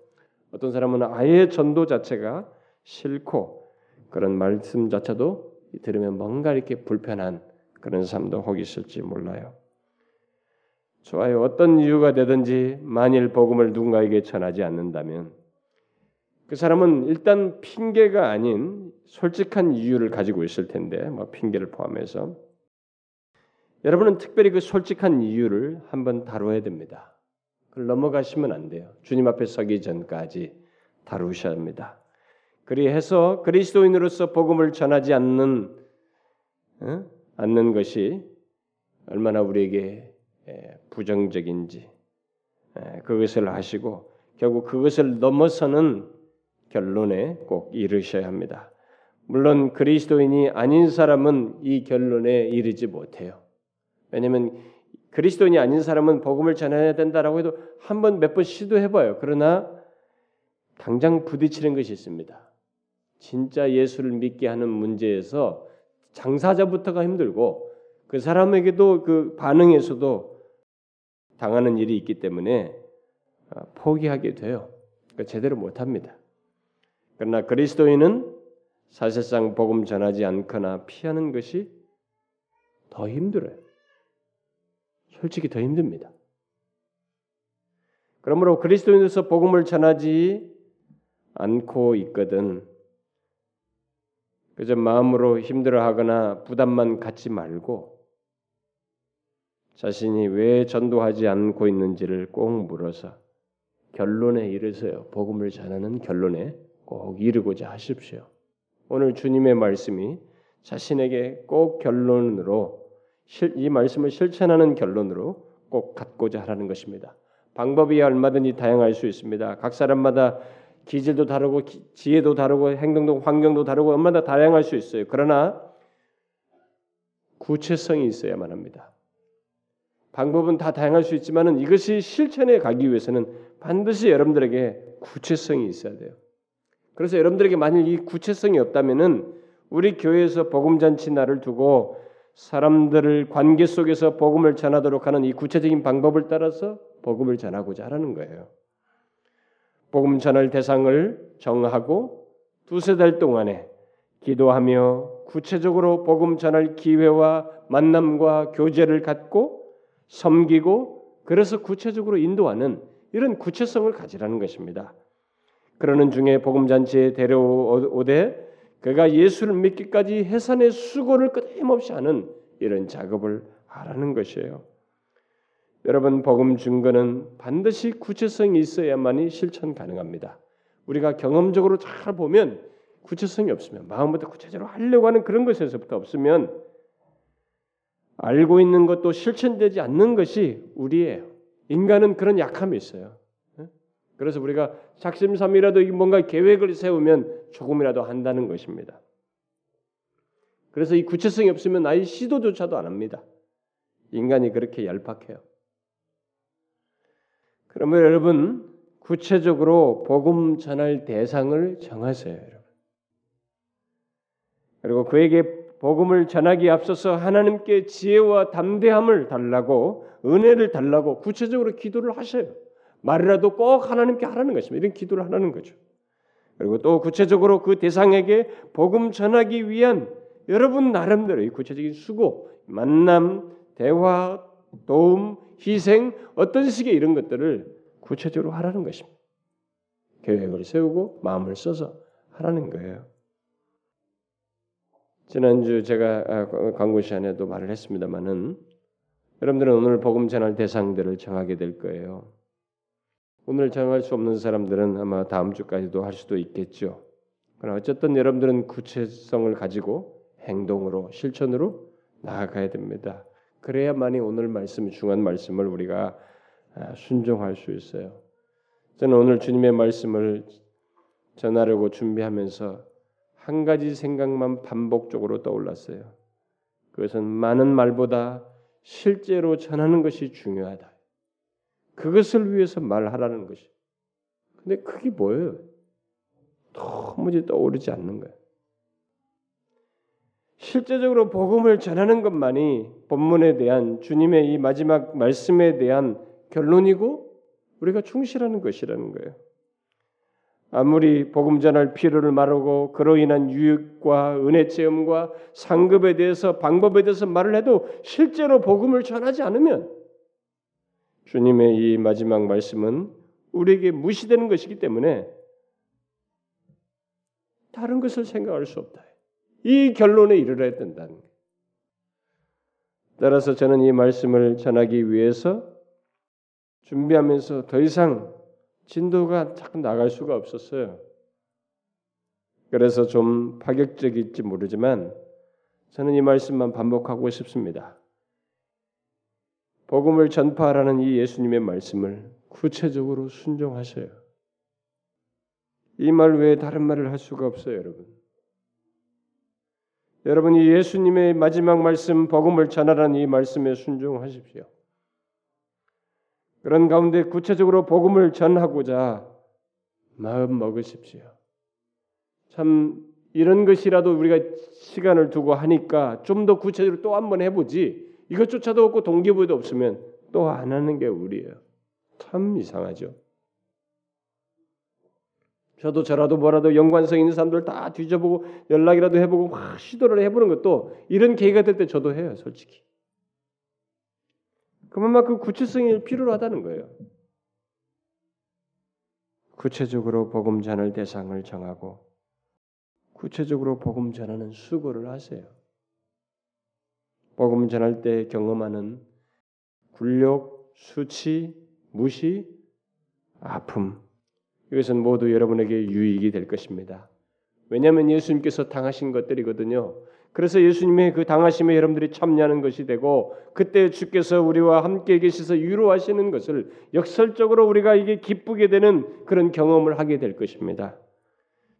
어떤 사람은 아예 전도 자체가 싫고 그런 말씀 자체도 들으면 뭔가 이렇게 불편한 그런 사람도 혹 있을지 몰라요. 좋아요. 어떤 이유가 되든지 만일 복음을 누군가에게 전하지 않는다면 그 사람은 일단 핑계가 아닌 솔직한 이유를 가지고 있을 텐데 뭐 핑계를 포함해서 여러분은 특별히 그 솔직한 이유를 한번 다뤄야 됩니다. 그걸 넘어가시면 안 돼요. 주님 앞에 서기 전까지 다루셔야 합니다. 그리해서 그리스도인으로서 복음을 전하지 않는 어? 않는 것이 얼마나 우리에게 부정적인지 그것을 하시고 결국 그것을 넘어서는 결론에 꼭 이르셔야 합니다. 물론 그리스도인이 아닌 사람은 이 결론에 이르지 못해요. 왜냐하면 그리스도인이 아닌 사람은 복음을 전해야 된다라고 해도 한 번 몇 번 시도해 봐요. 그러나 당장 부딪히는 것이 있습니다. 진짜 예수를 믿게 하는 문제에서 장사자부터가 힘들고 그 사람에게도 그 반응에서도 당하는 일이 있기 때문에 아, 포기하게 돼요. 그러니까 제대로 못합니다. 그러나 그리스도인은 사실상 복음 전하지 않거나 피하는 것이 더 힘들어요. 솔직히 더 힘듭니다. 그러므로 그리스도인으로서 복음을 전하지 않고 있거든 그저 마음으로 힘들어하거나 부담만 갖지 말고 자신이 왜 전도하지 않고 있는지를 꼭 물어서 결론에 이르세요. 복음을 전하는 결론에 꼭 이르고자 하십시오. 오늘 주님의 말씀이 자신에게 꼭 결론으로 이 말씀을 실천하는 결론으로 꼭 갖고자 하라는 것입니다. 방법이 얼마든지 다양할 수 있습니다. 각 사람마다 기질도 다르고 지혜도 다르고 행동도 환경도 다르고 얼마나 다양할 수 있어요. 그러나 구체성이 있어야만 합니다. 방법은 다 다양할 수 있지만은 이것이 실천에 가기 위해서는 반드시 여러분들에게 구체성이 있어야 돼요. 그래서 여러분들에게 만일 이 구체성이 없다면은 우리 교회에서 복음 잔치 날을 두고 사람들을 관계 속에서 복음을 전하도록 하는 이 구체적인 방법을 따라서 복음을 전하고자 하는 거예요. 복음 전할 대상을 정하고 두세 달 동안에 기도하며 구체적으로 복음 전할 기회와 만남과 교제를 갖고 섬기고 그래서 구체적으로 인도하는 이런 구체성을 가지라는 것입니다. 그러는 중에 복음 잔치에 데려오되 그가 예수를 믿기까지 해산의 수고를 끊임없이 하는 이런 작업을 하라는 것이에요. 여러분 복음 증거는 반드시 구체성이 있어야만이 실천 가능합니다. 우리가 경험적으로 잘 보면 구체성이 없으면 마음부터 구체적으로 하려고 하는 그런 것에서부터 없으면 알고 있는 것도 실천되지 않는 것이 우리예요. 인간은 그런 약함이 있어요. 예? 그래서 우리가 작심삼이라도 뭔가 계획을 세우면 조금이라도 한다는 것입니다. 그래서 이 구체성이 없으면 아예 시도조차도 안 합니다. 인간이 그렇게 얄팍해요. 그러면 여러분 구체적으로 복음 전할 대상을 정하세요, 여러분. 그리고 그에게 복음을 전하기 앞서서 하나님께 지혜와 담대함을 달라고 은혜를 달라고 구체적으로 기도를 하셔요. 말이라도 꼭 하나님께 하라는 것입니다. 이런 기도를 하라는 거죠. 그리고 또 구체적으로 그 대상에게 복음 전하기 위한 여러분 나름대로의 구체적인 수고, 만남, 대화, 도움, 희생 어떤 식의 이런 것들을 구체적으로 하라는 것입니다. 계획을 세우고 마음을 써서 하라는 거예요. 지난주 제가 아, 광고 시간에도 말을 했습니다만은 여러분들은 오늘 복음 전할 대상들을 정하게 될 거예요. 오늘 정할 수 없는 사람들은 아마 다음 주까지도 할 수도 있겠죠. 그러나 어쨌든 여러분들은 구체성을 가지고 행동으로 실천으로 나아가야 됩니다. 그래야만이 오늘 말씀 중요한 말씀을 우리가 아, 순종할 수 있어요. 저는 오늘 주님의 말씀을 전하려고 준비하면서 한 가지 생각만 반복적으로 떠올랐어요. 그것은 많은 말보다 실제로 전하는 것이 중요하다. 그것을 위해서 말하라는 것이. 근데 그게 뭐예요? 도무지 떠오르지 않는 거예요. 실제적으로 복음을 전하는 것만이 본문에 대한 주님의 이 마지막 말씀에 대한 결론이고 우리가 충실하는 것이라는 거예요. 아무리 복음 전할 필요를 말하고 그로 인한 유익과 은혜 체험과 상급에 대해서 방법에 대해서 말을 해도 실제로 복음을 전하지 않으면 주님의 이 마지막 말씀은 우리에게 무시되는 것이기 때문에 다른 것을 생각할 수 없다. 이 결론에 이르러야 된다는 거예요. 따라서 저는 이 말씀을 전하기 위해서 준비하면서 더 이상 진도가 자꾸 나갈 수가 없었어요. 그래서 좀 파격적일지 모르지만 저는 이 말씀만 반복하고 싶습니다. 복음을 전파하라는 이 예수님의 말씀을 구체적으로 순종하셔요. 이 말 외에 다른 말을 할 수가 없어요, 여러분. 여러분이 예수님의 마지막 말씀 복음을 전하라는 이 말씀에 순종하십시오. 그런 가운데 구체적으로 복음을 전하고자 마음 먹으십시오. 참 이런 것이라도 우리가 시간을 두고 하니까 좀 더 구체적으로 또 한번 해보지. 이것조차도 없고 동기부여도 없으면 또 안 하는 게 우리예요. 참 이상하죠. 저도 저라도 뭐라도 연관성 있는 사람들 다 뒤져보고 연락이라도 해보고 막 시도를 해보는 것도 이런 계기가 될 때 저도 해요, 솔직히. 그만큼 구체성이 필요로 하다는 거예요. 구체적으로 복음 전할 대상을 정하고 구체적으로 복음 전하는 수고를 하세요. 복음 전할 때 경험하는 굴욕, 수치, 무시, 아픔 이것은 모두 여러분에게 유익이 될 것입니다. 왜냐하면 예수님께서 당하신 것들이거든요. 그래서 예수님의 그 당하심에 여러분들이 참여하는 것이 되고 그때 주께서 우리와 함께 계셔서 위로하시는 것을 역설적으로 우리가 이게 기쁘게 되는 그런 경험을 하게 될 것입니다.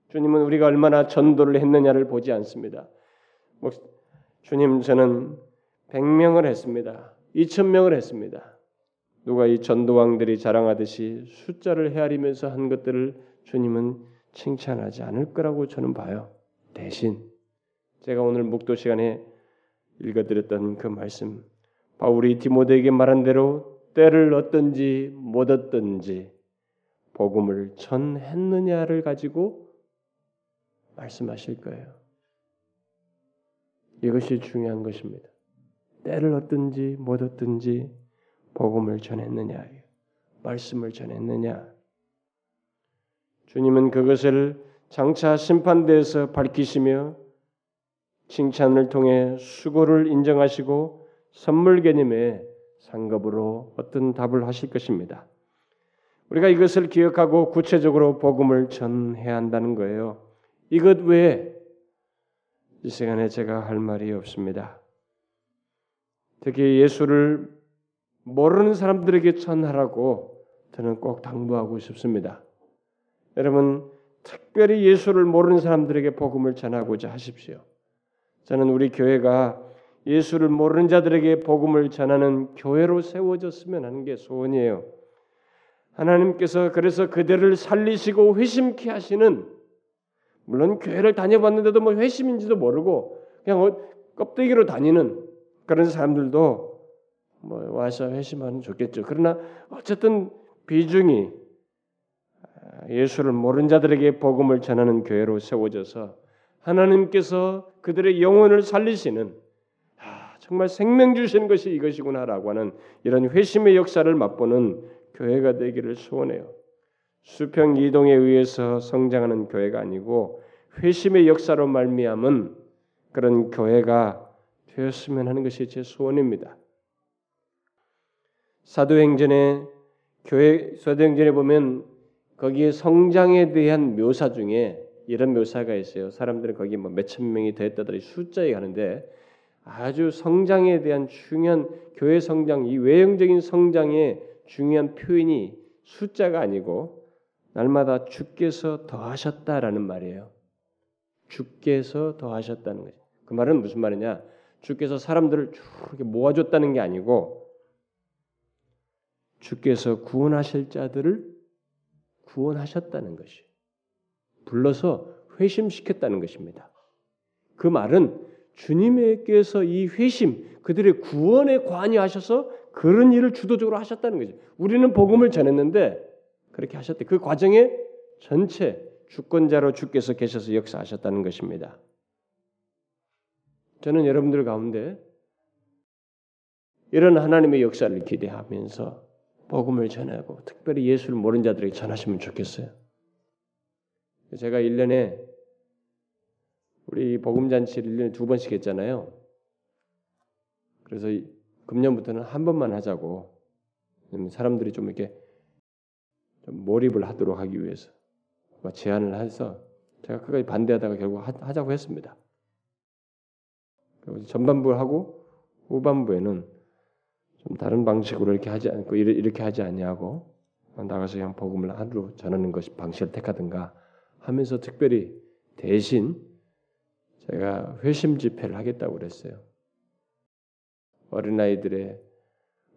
주님은 우리가 얼마나 전도를 했느냐를 보지 않습니다. 뭐, 주님 저는 100명을 했습니다. 2천명을 했습니다. 누가 이 전도왕들이 자랑하듯이 숫자를 헤아리면서 한 것들을 주님은 칭찬하지 않을 거라고 저는 봐요. 대신 제가 오늘 묵도 시간에 읽어드렸던 그 말씀 바울이 디모데에게 말한 대로 때를 얻든지 못 얻든지 복음을 전했느냐를 가지고 말씀하실 거예요. 이것이 중요한 것입니다. 때를 얻든지 못 얻든지 복음을 전했느냐, 말씀을 전했느냐. 주님은 그것을 장차 심판대에서 밝히시며 칭찬을 통해 수고를 인정하시고 선물 개념의 상급으로 어떤 답을 하실 것입니다. 우리가 이것을 기억하고 구체적으로 복음을 전해야 한다는 거예요. 이것 외에 이 시간에 제가 할 말이 없습니다. 특히 예수를 모르는 사람들에게 전하라고 저는 꼭 당부하고 싶습니다. 여러분 특별히 예수를 모르는 사람들에게 복음을 전하고자 하십시오. 저는 우리 교회가 예수를 모르는 자들에게 복음을 전하는 교회로 세워졌으면 하는 게 소원이에요. 하나님께서 그래서 그들을 살리시고 회심케 하시는 물론 교회를 다녀봤는데도 뭐 회심인지도 모르고 그냥 어, 껍데기로 다니는 그런 사람들도 뭐 와서 회심하면 좋겠죠. 그러나 어쨌든 비중이 예수를 모르는 자들에게 복음을 전하는 교회로 세워져서 하나님께서 그들의 영혼을 살리시는 아, 정말 생명 주시는 것이 이것이구나라고 하는 이런 회심의 역사를 맛보는 교회가 되기를 소원해요. 수평 이동에 의해서 성장하는 교회가 아니고 회심의 역사로 말미암은 그런 교회가 되었으면 하는 것이 제 소원입니다. 사도행전에 교회 사도행전에 보면 거기에 성장에 대한 묘사 중에 이런 묘사가 있어요. 사람들은 거기 뭐 몇천 명이 됐다더니 숫자에 가는데 아주 성장에 대한 중요한 교회 성장, 이 외형적인 성장의 중요한 표현이 숫자가 아니고 날마다 주께서 더하셨다라는 말이에요. 주께서 더하셨다는 거죠. 그 말은 무슨 말이냐? 주께서 사람들을 쭉 모아줬다는 게 아니고 주께서 구원하실 자들을 구원하셨다는 것이 불러서 회심시켰다는 것입니다. 그 말은 주님께서 이 회심 그들의 구원에 관여하셔서 그런 일을 주도적으로 하셨다는 거죠. 우리는 복음을 전했는데 그렇게 하셨대. 그 과정에 전체 주권자로 주께서 계셔서 역사하셨다는 것입니다. 저는 여러분들 가운데 이런 하나님의 역사를 기대하면서 복음을 전하고 특별히 예수를 모르는 자들에게 전하시면 좋겠어요. 제가 1년에 우리 복음 잔치를 1년에 두 번씩 했잖아요. 그래서 금년부터는 한 번만 하자고 사람들이 좀 이렇게 좀 몰입을 하도록 하기 위해서 제안을 해서 제가 끝까지 반대하다가 결국 하자고 했습니다. 전반부 하고 후반부에는 좀 다른 방식으로 이렇게 하지 않고 이렇게 하지 않냐고 나가서 그냥 복음을 하루 전하는 것이 방식을 택하든가 하면서 특별히 대신 제가 회심 집회를 하겠다고 그랬어요. 어린아이들의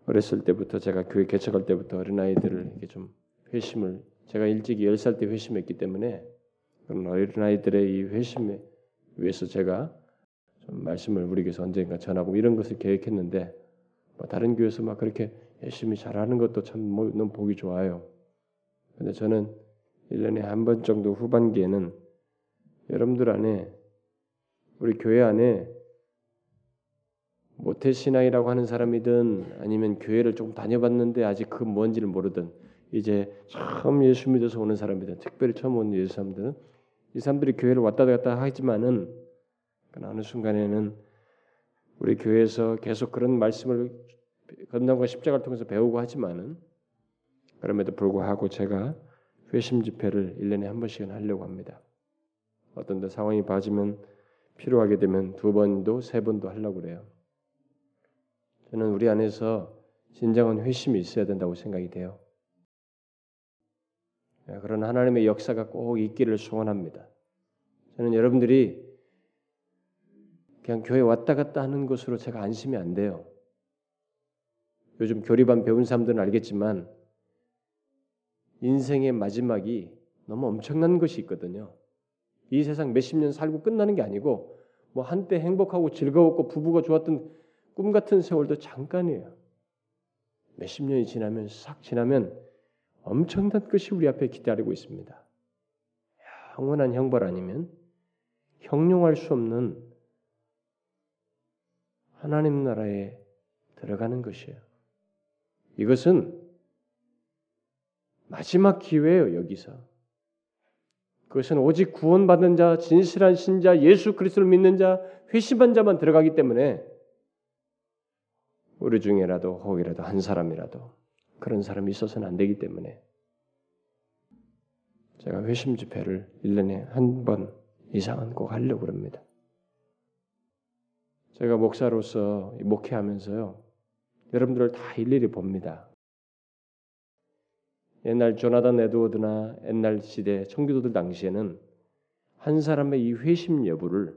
어렸을 때부터 제가 교회 개척할 때부터 어린아이들을 이렇게 좀 회심을 제가 일찍 10살 때 회심했기 때문에 그런 어린아이들의 이 회심에 위해서 제가 좀 말씀을 우리 교회에서 언젠가 전하고 이런 것을 계획했는데 뭐 다른 교회에서 막 그렇게 열심히 잘하는 것도 참뭐 너무 보기 좋아요. 근데 저는 1년에 한 번 정도 후반기에는 여러분들 안에 우리 교회 안에 모태 신앙이라고 하는 사람이든 아니면 교회를 조금 다녀봤는데 아직 그 뭔지를 모르든 이제 처음 예수 믿어서 오는 사람이든 특별히 처음 오는 예수 사람들은 이 사람들이 교회를 왔다 갔다 하지만은 어느 순간에는 우리 교회에서 계속 그런 말씀을 건담과 십자가를 통해서 배우고 하지만은 그럼에도 불구하고 제가 회심 집회를 1년에 한 번씩은 하려고 합니다. 어떤 데 상황이 봐지면 필요하게 되면 두 번도 세 번도 하려고 그래요. 저는 우리 안에서 진정한 회심이 있어야 된다고 생각이 돼요. 예, 그런 하나님의 역사가 꼭 있기를 소원합니다. 저는 여러분들이 그냥 교회 왔다 갔다 하는 것으로 제가 안심이 안 돼요. 요즘 교리반 배운 사람들은 알겠지만 인생의 마지막이 너무 엄청난 것이 있거든요. 이 세상 몇십 년 살고 끝나는 게 아니고 뭐 한때 행복하고 즐거웠고 부부가 좋았던 꿈 같은 세월도 잠깐이에요. 몇십 년이 지나면 싹 지나면 엄청난 것이 우리 앞에 기다리고 있습니다. 영원한 형벌 아니면 형용할 수 없는 하나님 나라에 들어가는 것이에요. 이것은 마지막 기회예요, 여기서. 그것은 오직 구원받은 자, 진실한 신자, 예수 그리스도를 믿는 자, 회심한 자만 들어가기 때문에 우리 중에라도 혹이라도 한 사람이라도 그런 사람이 있어서는 안 되기 때문에 제가 회심 집회를 1년에 한 번 이상은 꼭 하려고 합니다. 제가 목사로서 목회하면서요. 여러분들을 다 일일이 봅니다. 옛날 조나단 에드워드나 옛날 시대 청교도들 당시에는 한 사람의 이 회심 여부를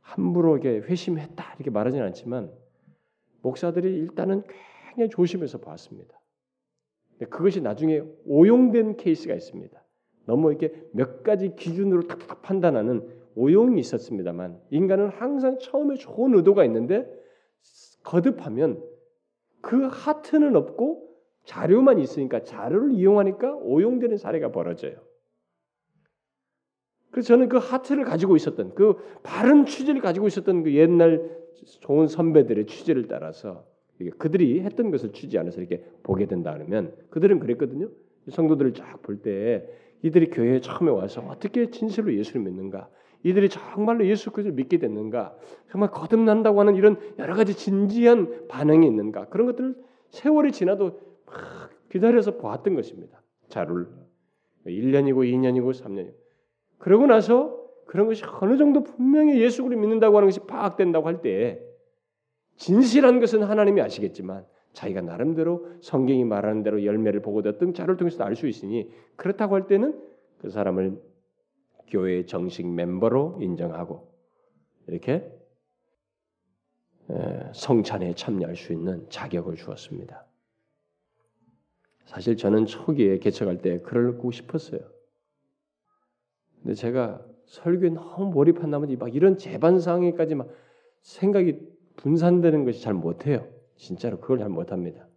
함부로 이게 회심했다 이렇게 말하지는 않지만 목사들이 일단은 굉장히 조심해서 봤습니다. 그것이 나중에 오용된 케이스가 있습니다. 너무 이렇게 몇 가지 기준으로 탁탁 판단하는 오용이 있었습니다만 인간은 항상 처음에 좋은 의도가 있는데 거듭하면 그 하트는 없고 자료만 있으니까 자료를 이용하니까 오용되는 사례가 벌어져요. 그래서 저는 그 하트를 가지고 있었던 그 바른 취지를 가지고 있었던 그 옛날 좋은 선배들의 취지를 따라서 그들이 했던 것을 취지 안에서 이렇게 보게 된다 면 그들은 그랬거든요. 성도들을 쫙 볼 때 이들이 교회에 처음에 와서 어떻게 진실로 예수를 믿는가, 이들이 정말로 예수 그리스도를 믿게 됐는가, 정말 거듭난다고 하는 이런 여러 가지 진지한 반응이 있는가 그런 것들을 세월이 지나도 막 기다려서 보았던 것입니다. 자료를 1년이고 2년이고 3년이고 그러고 나서 그런 것이 어느 정도 분명히 예수 를 믿는다고 하는 것이 파악된다고 할 때 진실한 것은 하나님이 아시겠지만 자기가 나름대로 성경이 말하는 대로 열매를 보고 어떤 자료를 통해서 알 수 있으니 그렇다고 할 때는 그 사람을 교회의 정식 멤버로 인정하고 이렇게 성찬에 참여할 수 있는 자격을 주었습니다. 사실 저는 초기에 개척할 때 그러고 싶었어요. 근데 제가 설교에 너무 몰입한 나머지 막 이런 재반 상황에까지 막 생각이 분산되는 것이 잘 못해요. 진짜로 그걸 잘 못합니다.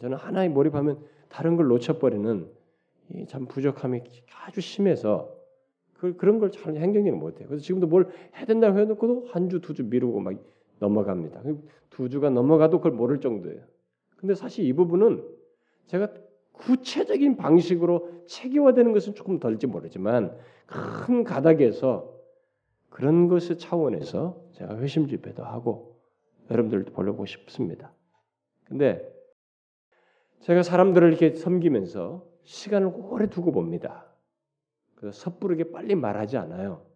저는 하나에 몰입하면 다른 걸 놓쳐버리는 참 부족함이 아주 심해서 그, 그런 걸 잘 행정력을 못해요. 그래서 지금도 뭘 해야 된다고 해놓고도 한 주, 두 주 미루고 막 넘어갑니다. 두 주가 넘어가도 그걸 모를 정도예요. 근데 사실 이 부분은 제가 구체적인 방식으로 체계화되는 것은 조금 덜지 모르지만 큰 가닥에서 그런 것의 차원에서 제가 회심 집회도 하고 여러분들도 보려고 싶습니다. 근데 제가 사람들을 이렇게 섬기면서 시간을 오래 두고 봅니다. 그래서 섣부르게 빨리 말하지 않아요.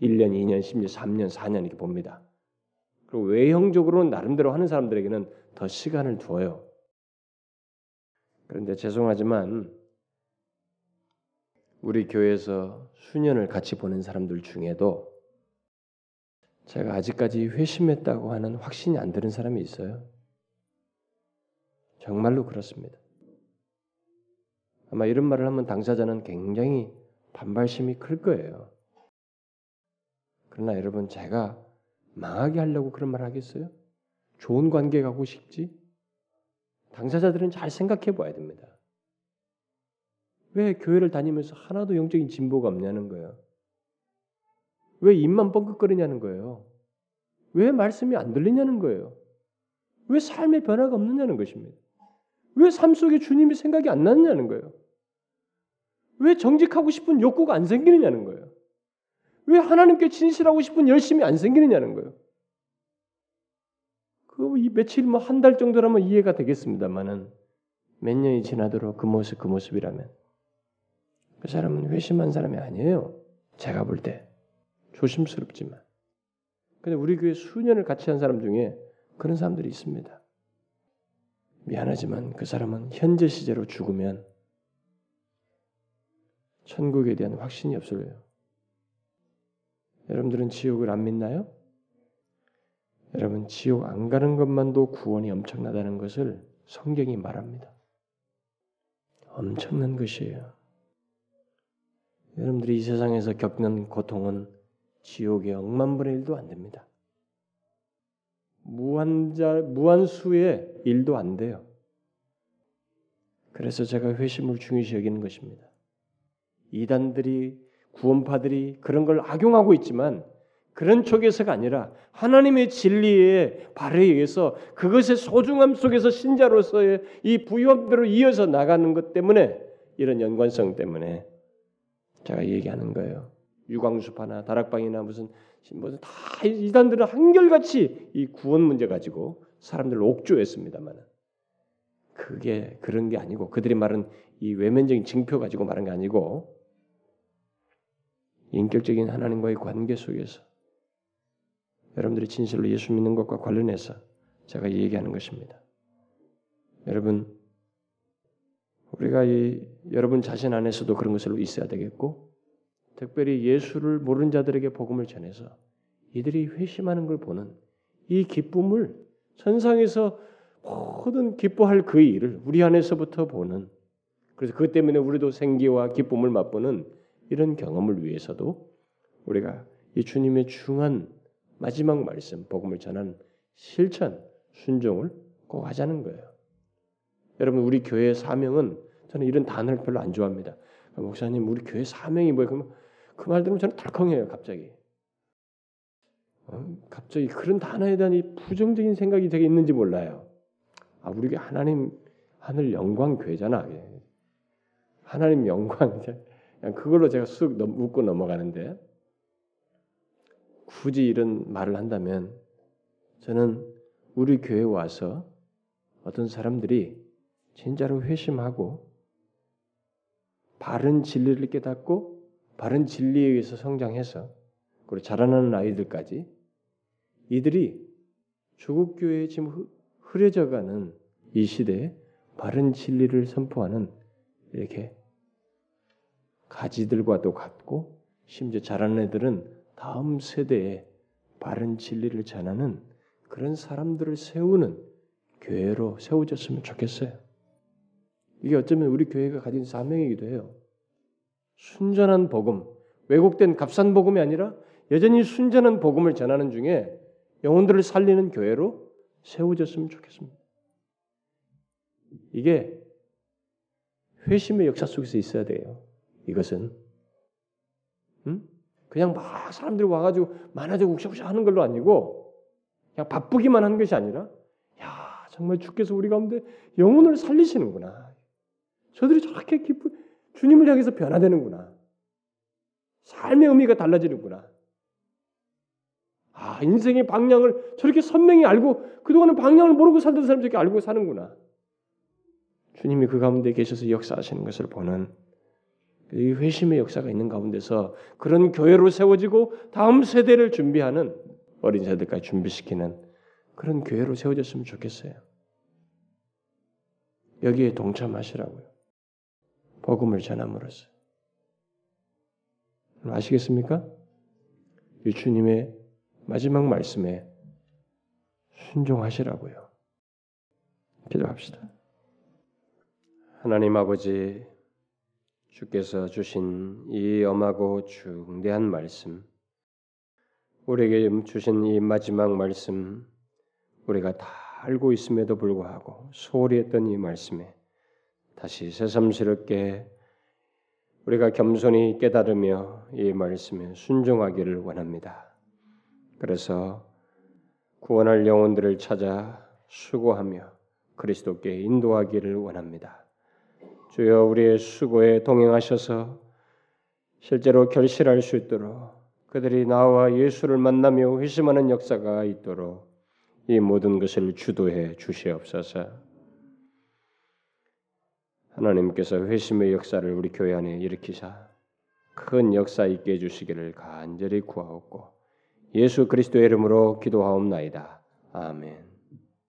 1년, 2년, 10년, 3년, 4년 이렇게 봅니다. 그리고 외형적으로는 나름대로 하는 사람들에게는 더 시간을 두어요. 그런데 죄송하지만 우리 교회에서 수년을 같이 보낸 사람들 중에도 제가 아직까지 회심했다고 하는 확신이 안 드는 사람이 있어요. 정말로 그렇습니다. 아마 이런 말을 하면 당사자는 굉장히 반발심이 클 거예요. 그러나 여러분 제가 망하게 하려고 그런 말 하겠어요? 좋은 관계 가고 싶지? 당사자들은 잘 생각해 봐야 됩니다. 왜 교회를 다니면서 하나도 영적인 진보가 없냐는 거예요. 왜 입만 뻥긋거리냐는 거예요. 왜 말씀이 안 들리냐는 거예요. 왜 삶의 변화가 없느냐는 것입니다. 왜 삶 속에 주님이 생각이 안 나느냐는 거예요. 왜 정직하고 싶은 욕구가 안 생기느냐는 거예요. 왜 하나님께 진실하고 싶은 열심이 안 생기느냐는 거예요. 그 며칠 뭐 한 달 정도라면 이해가 되겠습니다만은 몇 년이 지나도록 그 모습 그 모습이라면 그 사람은 회심한 사람이 아니에요. 제가 볼 때 조심스럽지만. 근데 우리 교회 수년을 같이 한 사람 중에 그런 사람들이 있습니다. 미안하지만 그 사람은 현재 시제로 죽으면 천국에 대한 확신이 없어요. 여러분들은 지옥을 안 믿나요? 여러분 지옥 안 가는 것만도 구원이 엄청나다는 것을 성경이 말합니다. 엄청난 것이에요. 여러분들이 이 세상에서 겪는 고통은 지옥의 억만분의 일도 안 됩니다. 무한자 무한수의 일도 안 돼요. 그래서 제가 회심을 중요시 여기는 것입니다. 이단들이 구원파들이 그런 걸 악용하고 있지만 그런 쪽에서가 아니라 하나님의 진리의 발에 의해서 그것의 소중함 속에서 신자로서의 이 부유함대로 이어서 나가는 것 때문에 이런 연관성 때문에 제가 얘기하는 거예요. 유광수파나 다락방이나 무슨 무슨 다 이단들은 한결같이 이 구원 문제 가지고 사람들을 옥조했습니다만 그게 그런 게 아니고 그들이 말은 이 외면적인 징표 가지고 말한 게 아니고 인격적인 하나님과의 관계 속에서 여러분들이 진실로 예수 믿는 것과 관련해서 제가 얘기하는 것입니다. 여러분, 우리가 이 여러분 자신 안에서도 그런 것으로 있어야 되겠고, 특별히 예수를 모르는 자들에게 복음을 전해서 이들이 회심하는 걸 보는 이 기쁨을 선상에서 모든 기뻐할 그 일을 우리 안에서부터 보는 그래서 그것 때문에 우리도 생기와 기쁨을 맛보는 이런 경험을 위해서도 우리가 이 주님의 중한 마지막 말씀, 복음을 전하는 실천, 순종을 꼭 하자는 거예요. 여러분, 우리 교회의 사명은 저는 이런 단어를 별로 안 좋아합니다. 목사님, 우리 교회 사명이 뭐예요? 그러면 그 말 들으면 저는 덜컹해요, 갑자기. 어? 갑자기 그런 단어에 대한 이 부정적인 생각이 되게 있는지 몰라요. 아, 우리 하나님 하늘 영광 교회잖아. 하나님 영광. 그냥 그걸로 제가 쑥 웃고 넘어가는데 굳이 이런 말을 한다면 저는 우리 교회에 와서 어떤 사람들이 진짜로 회심하고 바른 진리를 깨닫고 바른 진리에 의해서 성장해서 그리고 자라나는 아이들까지 이들이 조국 교회에 지금 흐려져가는 이 시대에 바른 진리를 선포하는 이렇게 가지들과도 같고 심지어 자라는 애들은 다음 세대에 바른 진리를 전하는 그런 사람들을 세우는 교회로 세워졌으면 좋겠어요. 이게 어쩌면 우리 교회가 가진 사명이기도 해요. 순전한 복음, 왜곡된 값싼 복음이 아니라 여전히 순전한 복음을 전하는 중에 영혼들을 살리는 교회로 세워졌으면 좋겠습니다. 이게 회심의 역사 속에서 있어야 돼요. 이것은 음? 그냥 막 사람들이 와가지고 많아지고 욱샤욱샤 하는 걸로 아니고 그냥 바쁘기만 하는 것이 아니라 야 정말 주께서 우리 가운데 영혼을 살리시는구나. 저들이 저렇게 기쁘 주님을 향해서 변화되는구나. 삶의 의미가 달라지는구나. 아 인생의 방향을 저렇게 선명히 알고 그동안은 방향을 모르고 살던 저렇게 알고 사는구나. 주님이 그 가운데 계셔서 역사하시는 것을 보는 이 회심의 역사가 있는 가운데서 그런 교회로 세워지고 다음 세대를 준비하는 어린 세대까지 준비시키는 그런 교회로 세워졌으면 좋겠어요. 여기에 동참하시라고요. 복음을 전함으로써. 아시겠습니까? 이 주님의 마지막 말씀에 순종하시라고요. 기도합시다. 하나님 아버지, 주께서 주신 이 엄하고 중대한 말씀, 우리에게 주신 이 마지막 말씀, 우리가 다 알고 있음에도 불구하고 소홀히 했던 이 말씀에 다시 새삼스럽게 우리가 겸손히 깨달으며 이 말씀에 순종하기를 원합니다. 그래서 구원할 영혼들을 찾아 수고하며 그리스도께 인도하기를 원합니다. 주여 우리의 수고에 동행하셔서 실제로 결실할 수 있도록 그들이 나와 예수를 만나며 회심하는 역사가 있도록 이 모든 것을 주도해 주시옵소서. 하나님께서 회심의 역사를 우리 교회 안에 일으키사 큰 역사 있게 해주시기를 간절히 구하옵고 예수 그리스도의 이름으로 기도하옵나이다. 아멘.